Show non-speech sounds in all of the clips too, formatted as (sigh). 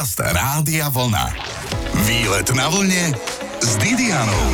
Podcast Rádia Vlna. Výlet na vlne s Didianou.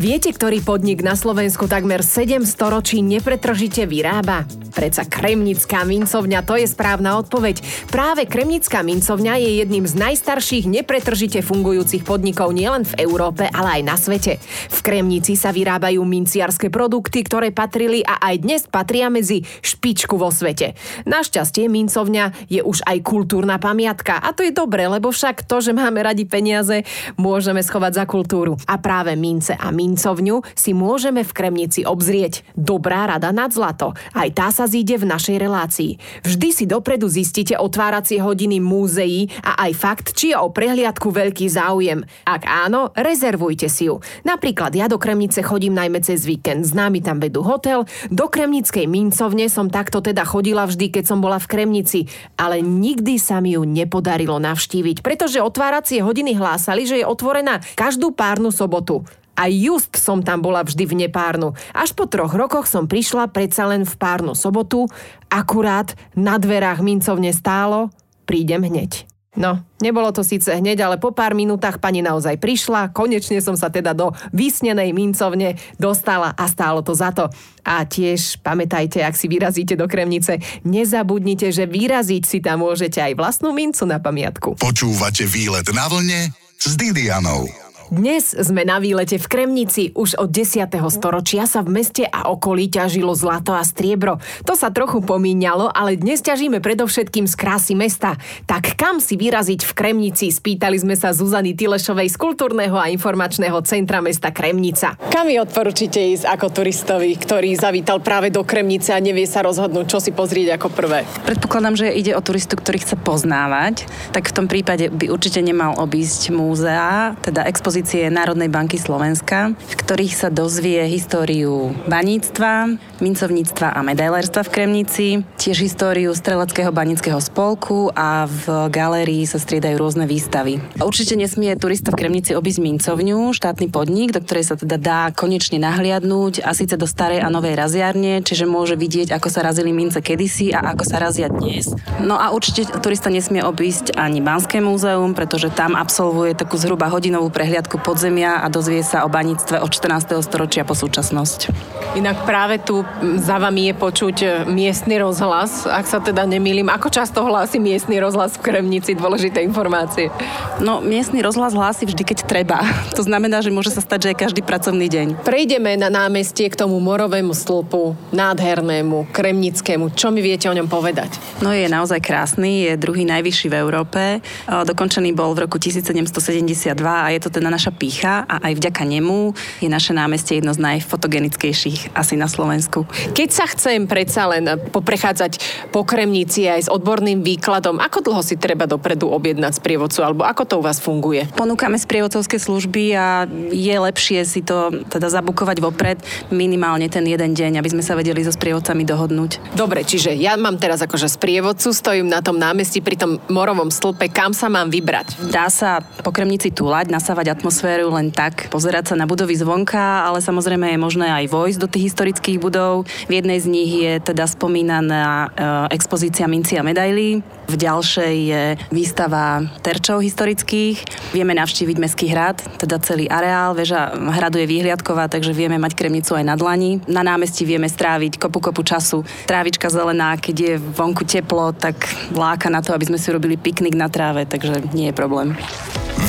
Viete, ktorý podnik na Slovensku takmer 7 storočí nepretržite vyrába? Preca Kremnická mincovňa, to je správna odpoveď. Práve Kremnická mincovňa je jedným z najstarších nepretržite fungujúcich podnikov nielen v Európe, ale aj na svete. V Kremnici sa vyrábajú minciarské produkty, ktoré patrili a aj dnes patria medzi špičku vo svete. Našťastie mincovňa je už aj kultúrna pamiatka a to je dobre, lebo však to, že máme radi peniaze, môžeme schovať za kultúru. A práve mince a mincovňu si môžeme v Kremnici obzrieť. Dobrá rada nad zlato. Aj tá sa zíde v našej relácii. Vždy si dopredu zistíte otváracie hodiny múzeí a aj fakt, či je o prehliadku veľký záujem. Ak áno, rezervujte si ju. Napríklad ja do Kremnice chodím najmä cez víkend. Známy tam vedú hotel. Do Kremnickej mincovne som takto teda chodila vždy, keď som bola v Kremnici. Ale nikdy sa mi ju nepodarilo navštíviť, pretože otváracie hodiny hlásali, že je otvorená každú párnu sobotu. A just som tam bola vždy v nepárnu. Až po troch rokoch som prišla predsa len v párnu sobotu, akurát na dverách mincovne stálo, prídem hneď. No, nebolo to síce hneď, ale po pár minútach pani naozaj prišla, konečne som sa teda do vysnenej mincovne dostala a stálo to za to. A tiež pamätajte, ak si vyrazíte do Kremnice, nezabudnite, že vyraziť si tam môžete aj vlastnú mincu na pamiatku. Počúvate výlet na vlne s Didianou. Dnes sme na výlete v Kremnici. Už od 10. storočia sa v meste a okolí ťažilo zlato a striebro. To sa trochu pomíňalo, ale dnes ťažíme predovšetkým z krásy mesta. Tak kam si vyraziť v Kremnici? Spýtali sme sa Zuzany Tilešovej z Kultúrneho a informačného centra mesta Kremnica. Kam mi odporúčite ísť ako turistovi, ktorý zavítal práve do Kremnice a nevie sa rozhodnúť, čo si pozrieť ako prvé? Predpokladám, že ide o turistu, ktorý chce poznávať, tak v tom prípade by určite nemal obísť múzea, teda expozície expozície Národnej banky Slovenska, v ktorých sa dozvie históriu baníctva, mincovníctva a medailérstva v Kremnici, tiež históriu Streleckého banického spolku a v galérii sa striedajú rôzne výstavy. Určite nesmie turista v Kremnici obísť mincovňu, štátny podnik, do ktorej sa teda dá konečne nahliadnúť a síce do starej a novej raziarne, čiže môže vidieť, ako sa razili mince kedysi a ako sa razia dnes. No a určite turista nesmie obísť ani Banské múzeum, pretože tam absolvuje takú zhruba hodinovú prehliadku začiatku podzemia a dozvie sa o baníctve od 14. storočia po súčasnosť. Inak práve tu za vami je počuť e, miestny rozhlas, ak sa teda nemýlim. Ako často hlási miestny rozhlas v Kremnici dôležité informácie? No, miestny rozhlas hlási vždy, keď treba. (laughs) To znamená, že môže sa stať, že aj každý pracovný deň. Prejdeme na námestie k tomu morovému stĺpu, nádhernému, kremnickému. Čo mi viete o ňom povedať? No, je naozaj krásny, je druhý najvyšší v Európe. Dokončený bol v roku 1772 a je to teda naša pícha a aj vďaka nemu je naše námestie jedno z najfotogenickejších asi na Slovensku. Keď sa chcem predsa len poprechádzať po Kremnici aj s odborným výkladom, ako dlho si treba dopredu objednať sprievodcu alebo ako to u vás funguje? Ponúkame sprievodcovské služby a je lepšie si to teda zabukovať vopred minimálne ten jeden deň, aby sme sa vedeli so sprievodcami dohodnúť. Dobre, čiže ja mám teraz akože sprievodcu, stojím na tom námestí pri tom morovom stĺpe, kam sa mám vybrať? Dá sa po Kremnici túlať, nasávať atmosféru len tak, pozerať sa na budovy zvonka, ale samozrejme je možné aj vojsť do tých historických budov. V jednej z nich je teda spomínaná e, expozícia minci a medailí. V ďalšej je výstava terčov historických. Vieme navštíviť Mestský hrad, teda celý areál. Veža hradu je výhliadková, takže vieme mať kremnicu aj na dlani. Na námestí vieme stráviť kopu kopu času. Trávička zelená, keď je vonku teplo, tak láka na to, aby sme si robili piknik na tráve, takže nie je problém.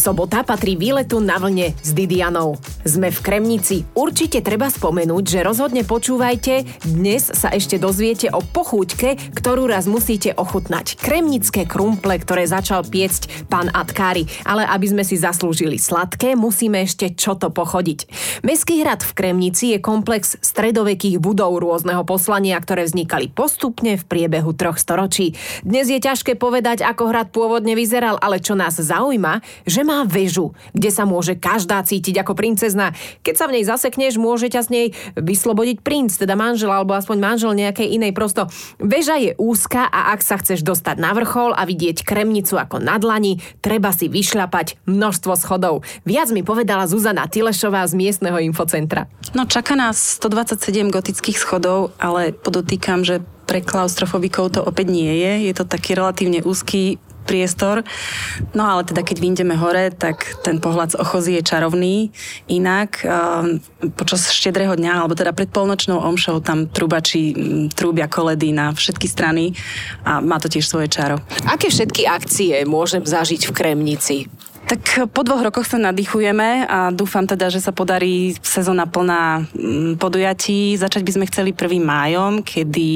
Sobota patrí výletu na vlne s Didianou. Sme v Kremnici. Určite treba spomenúť, že rozhodne počúvajte, dnes sa ešte dozviete o pochúťke, ktorú raz musíte ochutnať. Kremnické krumple, ktoré začal piecť pán Atkári. Ale aby sme si zaslúžili sladké, musíme ešte čo to pochodiť. Mestský hrad v Kremnici je komplex stredovekých budov rôzneho poslania, ktoré vznikali postupne v priebehu troch storočí. Dnes je ťažké povedať, ako hrad pôvodne vyzeral, ale čo nás zaujíma, že má väžu, kde sa môže každá cítiť ako princezna. Keď sa v nej zasekneš, môže ťa z nej vyslobodiť princ, teda manžel alebo aspoň manžel nejakej inej. Prosto väža je úzka a ak sa chceš dostať na vrchol a vidieť kremnicu ako na dlani, treba si vyšľapať množstvo schodov. Viac mi povedala Zuzana Tilešová z miestneho infocentra. No čaká nás 127 gotických schodov, ale podotýkam, že pre klaustrofobikov to opäť nie je. Je to taký relatívne úzky priestor. No ale teda keď vyjdeme hore, tak ten pohľad z ochozy je čarovný. Inak uh, počas štedrého dňa, alebo teda pred polnočnou omšou, tam trubači trúbia koledy na všetky strany a má to tiež svoje čaro. Aké všetky akcie môžem zažiť v Kremnici? Tak po dvoch rokoch sa nadýchujeme a dúfam teda, že sa podarí sezóna plná mm, podujatí. Začať by sme chceli 1. májom, kedy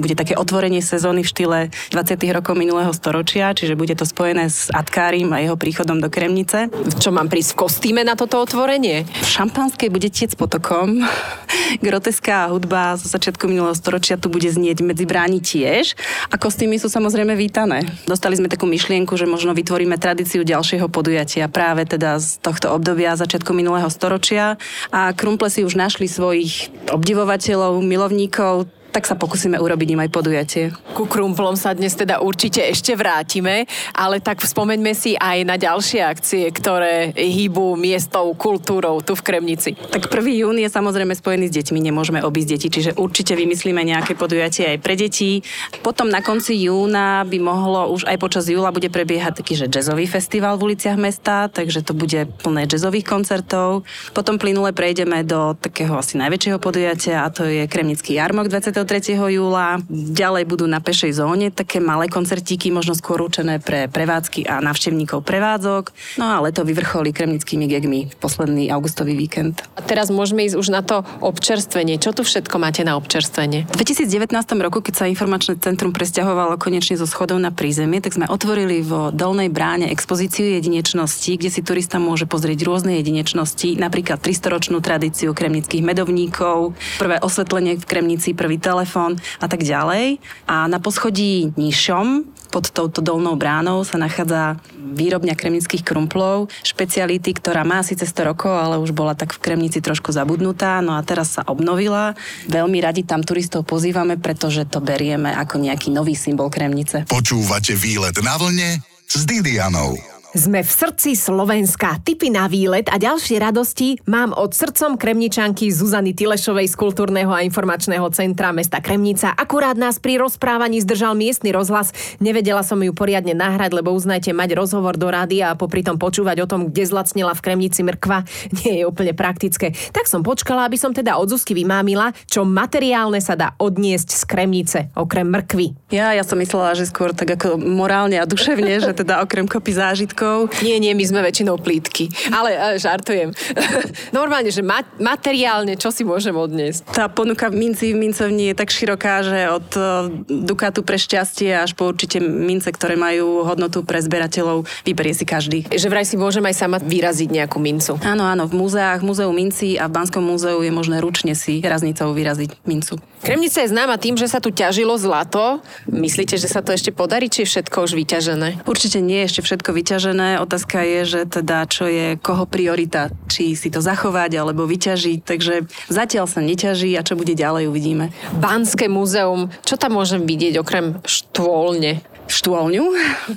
bude také otvorenie sezóny v štýle 20. rokov minulého storočia, čiže bude to spojené s Atkárim a jeho príchodom do Kremnice. Čo mám prísť v kostýme na toto otvorenie? V šampanskej bude tiec potokom. (laughs) Groteská hudba zo začiatku minulého storočia tu bude znieť medzi bráni tiež a kostýmy sú samozrejme vítané. Dostali sme takú myšlienku, že možno vytvoríme tradíciu ďalšieho podujatia podujatia práve teda z tohto obdobia začiatku minulého storočia. A Krumple si už našli svojich obdivovateľov, milovníkov, tak sa pokúsime urobiť im aj podujatie. Ku krumplom sa dnes teda určite ešte vrátime, ale tak spomeňme si aj na ďalšie akcie, ktoré hýbu miestou kultúrou tu v Kremnici. Tak 1. jún je samozrejme spojený s deťmi, nemôžeme obísť deti, čiže určite vymyslíme nejaké podujatie aj pre deti. Potom na konci júna by mohlo, už aj počas júla bude prebiehať taký, že jazzový festival v uliciach mesta, takže to bude plné jazzových koncertov. Potom plynule prejdeme do takého asi najväčšieho podujatia a to je Kremnický jarmok 20 23. júla. Ďalej budú na pešej zóne také malé koncertíky, možno skôr určené pre prevádzky a návštevníkov prevádzok. No ale to vyvrcholí kremnickými gegmi v posledný augustový víkend. A teraz môžeme ísť už na to občerstvenie. Čo tu všetko máte na občerstvenie? V 2019 roku, keď sa informačné centrum presťahovalo konečne zo schodov na prízemie, tak sme otvorili vo Dolnej bráne expozíciu jedinečností, kde si turista môže pozrieť rôzne jedinečnosti, napríklad 300-ročnú tradíciu kremnických medovníkov, prvé osvetlenie v Kremnici, prvý telefón a tak ďalej. A na poschodí nižšom, pod touto dolnou bránou, sa nachádza výrobňa kremnických krumplov, špeciality, ktorá má síce 100 rokov, ale už bola tak v Kremnici trošku zabudnutá, no a teraz sa obnovila. Veľmi radi tam turistov pozývame, pretože to berieme ako nejaký nový symbol Kremnice. Počúvate výlet na vlne s Didianou. Sme v srdci Slovenska. Tipy na výlet a ďalšie radosti mám od srdcom kremničanky Zuzany Tilešovej z Kultúrneho a informačného centra mesta Kremnica. Akurát nás pri rozprávaní zdržal miestny rozhlas. Nevedela som ju poriadne nahrať, lebo uznajte, mať rozhovor do rádia a popri tom počúvať o tom, kde zlacnila v Kremnici mrkva, (laughs) nie je úplne praktické. Tak som počkala, aby som teda od Zuzky vymámila, čo materiálne sa dá odniesť z Kremnice, okrem mrkvy. Ja, ja som myslela, že skôr tak ako morálne a duševne, že teda okrem kopy zážitkov plítkou. Nie, nie, my sme väčšinou plítky. Ale, ale žartujem. (laughs) Normálne, že ma- materiálne, čo si môžem odniesť? Tá ponuka minci v mincovni je tak široká, že od uh, Dukatu pre šťastie až po určite mince, ktoré majú hodnotu pre zberateľov, vyberie si každý. Že vraj si môžem aj sama vyraziť nejakú mincu. Áno, áno, v múzeách, v múzeu minci a v Banskom múzeu je možné ručne si raznicou vyraziť mincu. Kremnica je známa tým, že sa tu ťažilo zlato. Myslíte, že sa to ešte podarí, či je všetko už vyťažené? Určite nie ešte všetko vyťažené. Otázka je, že teda čo je koho priorita. Či si to zachovať alebo vyťažiť. Takže zatiaľ sa neťaží a čo bude ďalej uvidíme. Banské múzeum, čo tam môžem vidieť okrem štôlne? Štôlňu,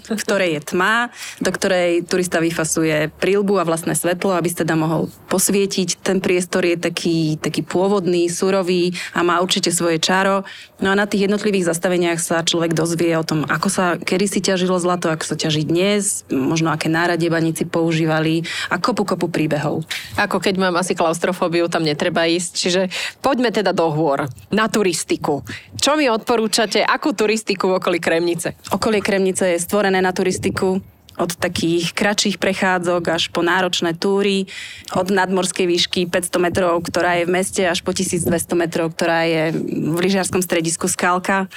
v ktorej je tma, do ktorej turista vyfasuje prílbu a vlastné svetlo, aby teda mohol posvietiť. Ten priestor je taký, taký pôvodný, surový a má určite svoje čaro. No a na tých jednotlivých zastaveniach sa človek dozvie o tom, ako sa kedy si ťažilo zlato, ako sa ťaží dnes, možno aké náradie baníci používali a kopu kopu príbehov. Ako keď mám asi klaustrofóbiu, tam netreba ísť. Čiže poďme teda do hôr, na turistiku. Čo mi odporúčate, akú turistiku v okolí Kremnice? Okolie Kremnice je stvorené na turistiku od takých kratších prechádzok až po náročné túry, od nadmorskej výšky 500 metrov, ktorá je v meste, až po 1200 metrov, ktorá je v lyžiarskom stredisku Skalka.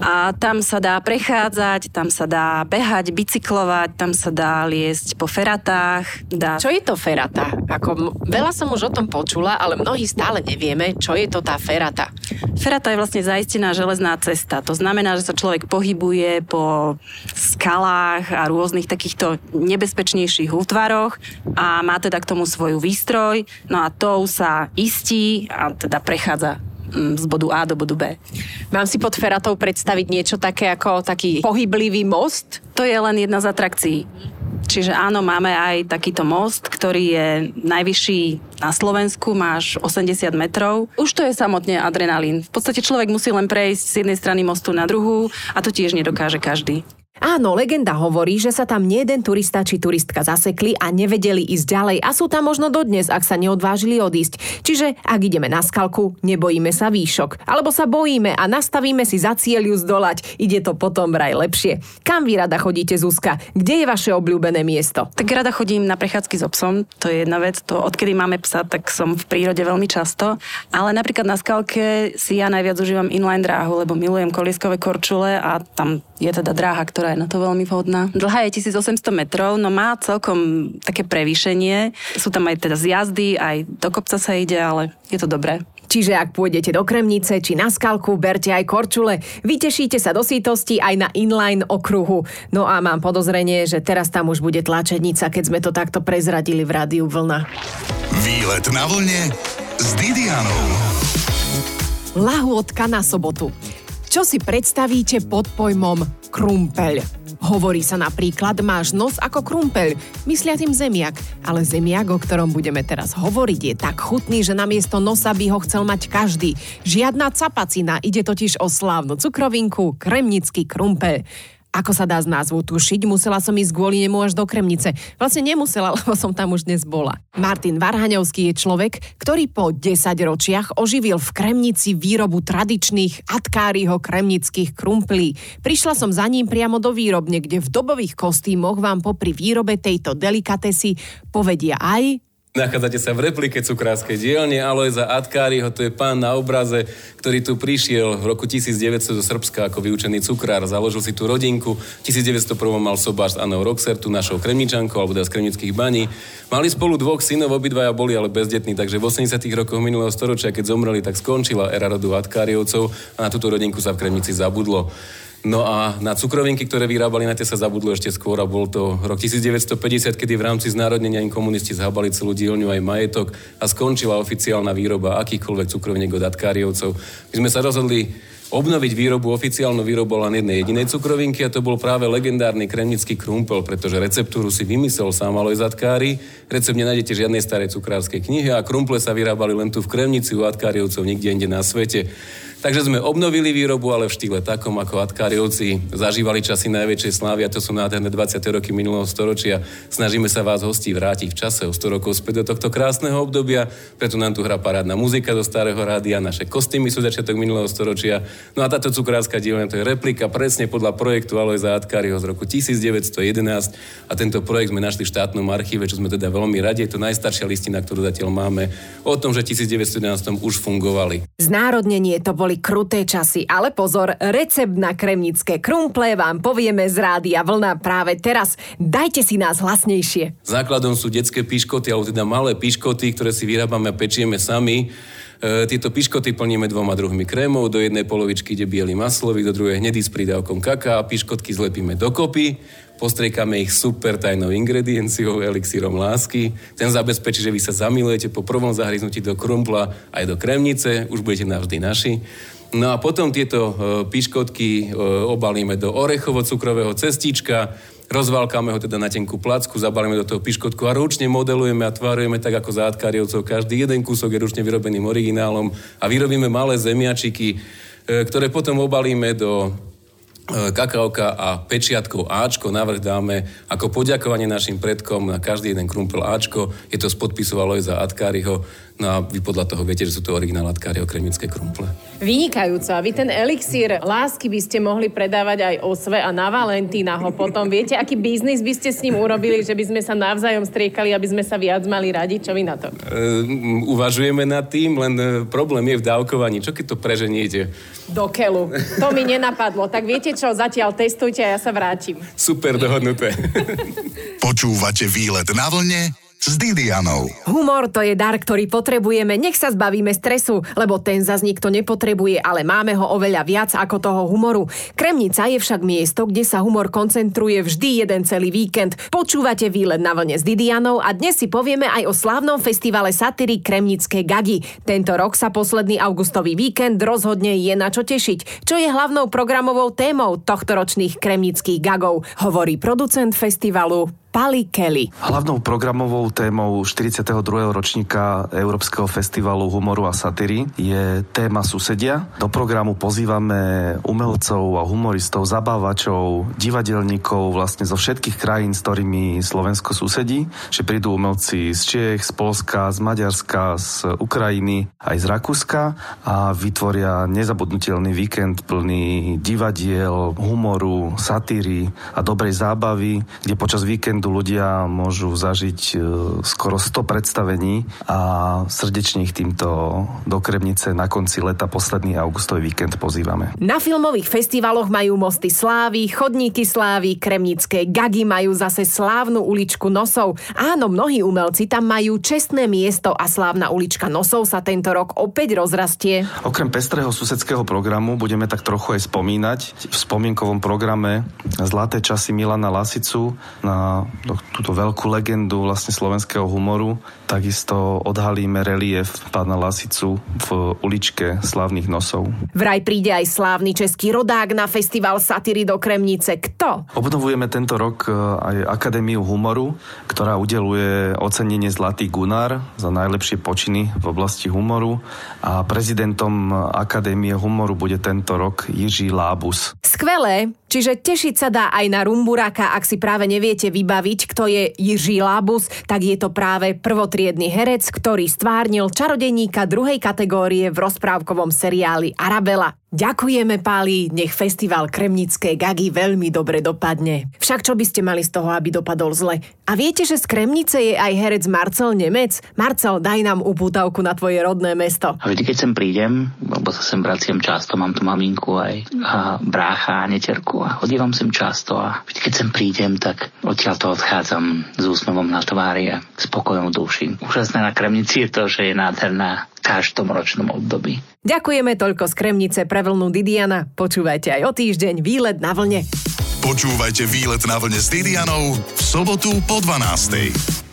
A tam sa dá prechádzať, tam sa dá behať, bicyklovať, tam sa dá liesť po feratách. Dá... Čo je to ferata? Ako, veľa som už o tom počula, ale mnohí stále nevieme, čo je to tá ferata. Ferata je vlastne zaistená železná cesta. To znamená, že sa človek pohybuje po skalách a rôznych takýchto nebezpečnejších útvaroch a má teda k tomu svoju výstroj, no a tou sa istí a teda prechádza mm, z bodu A do bodu B. Mám si pod feratou predstaviť niečo také ako taký pohyblivý most? To je len jedna z atrakcií. Čiže áno, máme aj takýto most, ktorý je najvyšší na Slovensku, máš 80 metrov. Už to je samotne adrenalín. V podstate človek musí len prejsť z jednej strany mostu na druhú a to tiež nedokáže každý. Áno, legenda hovorí, že sa tam nie jeden turista či turistka zasekli a nevedeli ísť ďalej a sú tam možno dodnes, ak sa neodvážili odísť. Čiže ak ideme na skalku, nebojíme sa výšok. Alebo sa bojíme a nastavíme si za cieľ ju zdolať. Ide to potom vraj lepšie. Kam vy rada chodíte, Zuzka? Kde je vaše obľúbené miesto? Tak rada chodím na prechádzky s obsom, to je jedna vec. To, odkedy máme psa, tak som v prírode veľmi často. Ale napríklad na skalke si ja najviac užívam inline dráhu, lebo milujem kolieskové korčule a tam je teda dráha, ktorá je na to veľmi vhodná. Dlhá je 1800 metrov, no má celkom také prevýšenie. Sú tam aj teda zjazdy, aj do kopca sa ide, ale je to dobré. Čiže ak pôjdete do Kremnice či na skalku, berte aj korčule. Vytešíte sa do sítosti aj na inline okruhu. No a mám podozrenie, že teraz tam už bude tlačenica, keď sme to takto prezradili v rádiu Vlna. Výlet na vlne s Didianou. Lahôdka na sobotu. Čo si predstavíte pod pojmom krumpeľ? Hovorí sa napríklad, máš nos ako krumpeľ, myslia tým zemiak, ale zemiak, o ktorom budeme teraz hovoriť, je tak chutný, že namiesto nosa by ho chcel mať každý. Žiadna capacina, ide totiž o slávnu cukrovinku, kremnický krumpeľ. Ako sa dá z názvu tušiť, musela som ísť kvôli nemu až do Kremnice. Vlastne nemusela, (laughs) lebo som tam už dnes bola. Martin Varhaňovský je človek, ktorý po 10 ročiach oživil v Kremnici výrobu tradičných atkáriho kremnických krumplí. Prišla som za ním priamo do výrobne, kde v dobových kostýmoch vám popri výrobe tejto delikatesy povedia aj Nachádzate sa v replike cukrárskej dielne Alojza Atkáriho, to je pán na obraze, ktorý tu prišiel v roku 1900 do Srbska ako vyučený cukrár. Založil si tú rodinku. V 1901 mal sobáš s Anou Roxertu, našou kremničankou, alebo teda z kremnických baní. Mali spolu dvoch synov, obidvaja boli ale bezdetní, takže v 80 rokoch minulého storočia, keď zomreli, tak skončila era rodu Atkáriovcov a na túto rodinku sa v Kremnici zabudlo. No a na cukrovinky, ktoré vyrábali, na tie sa zabudlo ešte skôr a bol to rok 1950, kedy v rámci znárodnenia im komunisti zhabali celú dielňu aj majetok a skončila oficiálna výroba akýchkoľvek cukroviniek od Atkáriovcov. My sme sa rozhodli obnoviť výrobu, oficiálnu výrobu len jednej jedinej cukrovinky a to bol práve legendárny kremnický krumpel, pretože receptúru si vymyslel sám Aloj Zatkári. Recept nenájdete žiadnej starej cukrárskej knihe a krumple sa vyrábali len tu v Kremnici u Atkáriovcov, nikde inde na svete. Takže sme obnovili výrobu, ale v štýle takom, ako Atkariovci zažívali časy najväčšej slávy a to sú nádherné 20. roky minulého storočia. Snažíme sa vás hostí vrátiť v čase o 100 rokov späť do tohto krásneho obdobia, preto nám tu hrá parádna muzika do starého rádia, naše kostýmy sú začiatok minulého storočia. No a táto cukrárska dielňa to je replika presne podľa projektu Alojza Atkariho z roku 1911 a tento projekt sme našli v štátnom archíve, čo sme teda veľmi radi. Je to najstaršia listina, ktorú zatiaľ máme o tom, že 1911 už fungovali. Znárodnenie to boli boli kruté časy, ale pozor, recept na kremnické krumple vám povieme z rádia Vlna práve teraz. Dajte si nás hlasnejšie. Základom sú detské piškoty, alebo teda malé piškoty, ktoré si vyrábame a pečieme sami. E, tieto piškoty plníme dvoma druhmi krémov. Do jednej polovičky ide biely maslový, do druhej hnedý s prídavkom kaká. Piškotky zlepíme dokopy postriekame ich super tajnou ingredienciou, elixírom lásky. Ten zabezpečí, že vy sa zamilujete po prvom zahryznutí do krumpla aj do kremnice, už budete navždy naši. No a potom tieto e, piškotky e, obalíme do orechovo-cukrového cestička, rozvalkáme ho teda na tenkú placku, zabalíme do toho piškotku a ručne modelujeme a tvárujeme tak ako zátkariovcov. Každý jeden kúsok je ručne vyrobeným originálom a vyrobíme malé zemiačiky, e, ktoré potom obalíme do E, kakaoka a pečiatkou Ačko navrh dáme ako poďakovanie našim predkom na každý jeden krumpel Ačko. Je to z podpisu Alojza Atkáriho. No a vy podľa toho viete, že sú to originál Atkáriho kremické krumple. Vynikajúco. A vy ten elixír lásky by ste mohli predávať aj osve a na Valentína ho potom. Viete, aký biznis by ste s ním urobili, že by sme sa navzájom striekali, aby sme sa viac mali radi? Čo vy na to? E, uvažujeme nad tým, len e, problém je v dávkovaní. Čo keď to preženiete? Do kelu. To mi nenapadlo. Tak viete čo, zatiaľ testujte a ja sa vrátim. Super, dohodnuté. Počúvate výlet na vlne s Didianou. Humor to je dar, ktorý potrebujeme, nech sa zbavíme stresu, lebo ten zas nikto nepotrebuje, ale máme ho oveľa viac ako toho humoru. Kremnica je však miesto, kde sa humor koncentruje vždy jeden celý víkend. Počúvate výlet na vlne s Didianou a dnes si povieme aj o slávnom festivale satíry Kremnické gagy. Tento rok sa posledný augustový víkend rozhodne je na čo tešiť. Čo je hlavnou programovou témou tohto ročných kremnických gagov, hovorí producent festivalu Pali Kelly. Hlavnou programovou témou 42. ročníka Európskeho festivalu humoru a satíry je téma susedia. Do programu pozývame umelcov a humoristov, zabávačov, divadelníkov vlastne zo všetkých krajín, s ktorými Slovensko susedí. Že prídu umelci z Čiech, z Polska, z Maďarska, z Ukrajiny, aj z Rakúska a vytvoria nezabudnutelný víkend plný divadiel, humoru, satíry a dobrej zábavy, kde počas víkendu ľudia môžu zažiť e, skoro 100 predstavení a srdečne ich týmto do Kremnice na konci leta posledný augustový víkend pozývame. Na filmových festivaloch majú mosty slávy, chodníky slávy, kremnické gagy majú zase slávnu uličku nosov. Áno, mnohí umelci tam majú čestné miesto a slávna ulička nosov sa tento rok opäť rozrastie. Okrem pestrého susedského programu budeme tak trochu aj spomínať v spomienkovom programe Zlaté časy Milana Lasicu na túto veľkú legendu vlastne slovenského humoru. Takisto odhalíme relief pána Lasicu v uličke slávnych nosov. Vraj príde aj slávny český rodák na festival satíry do Kremnice. Kto? Obnovujeme tento rok e, aj Akadémiu humoru, ktorá udeluje ocenenie Zlatý Gunár za najlepšie počiny v oblasti humoru a prezidentom Akadémie humoru bude tento rok Jiří Lábus. Skvelé, čiže tešiť sa dá aj na Rumburaka, ak si práve neviete vybaviť, kto je Jiří Lábus, tak je to práve prvotriedny herec, ktorý stvárnil čarodejníka druhej kategórie v rozprávkovom seriáli Arabela. Ďakujeme, Páli, nech festival Kremnické gagy veľmi dobre dopadne. Však čo by ste mali z toho, aby dopadol zle? A viete, že z Kremnice je aj herec Marcel Nemec? Marcel, daj nám upútavku na tvoje rodné mesto. A vždy, keď sem prídem, lebo sa sem vraciem často, mám tu maminku aj a brácha a neterku a chodívam sem často a vždy, keď sem prídem, tak odtiaľ to odchádzam s úsmevom na tvári a spokojom duši. Úžasné na Kremnici je to, že je nádherná každom ročnom období. Ďakujeme toľko z Kremnice pre vlnu Didiana. Počúvajte aj o týždeň výlet na vlne. Počúvajte výlet na vlne s Didianou v sobotu po 12.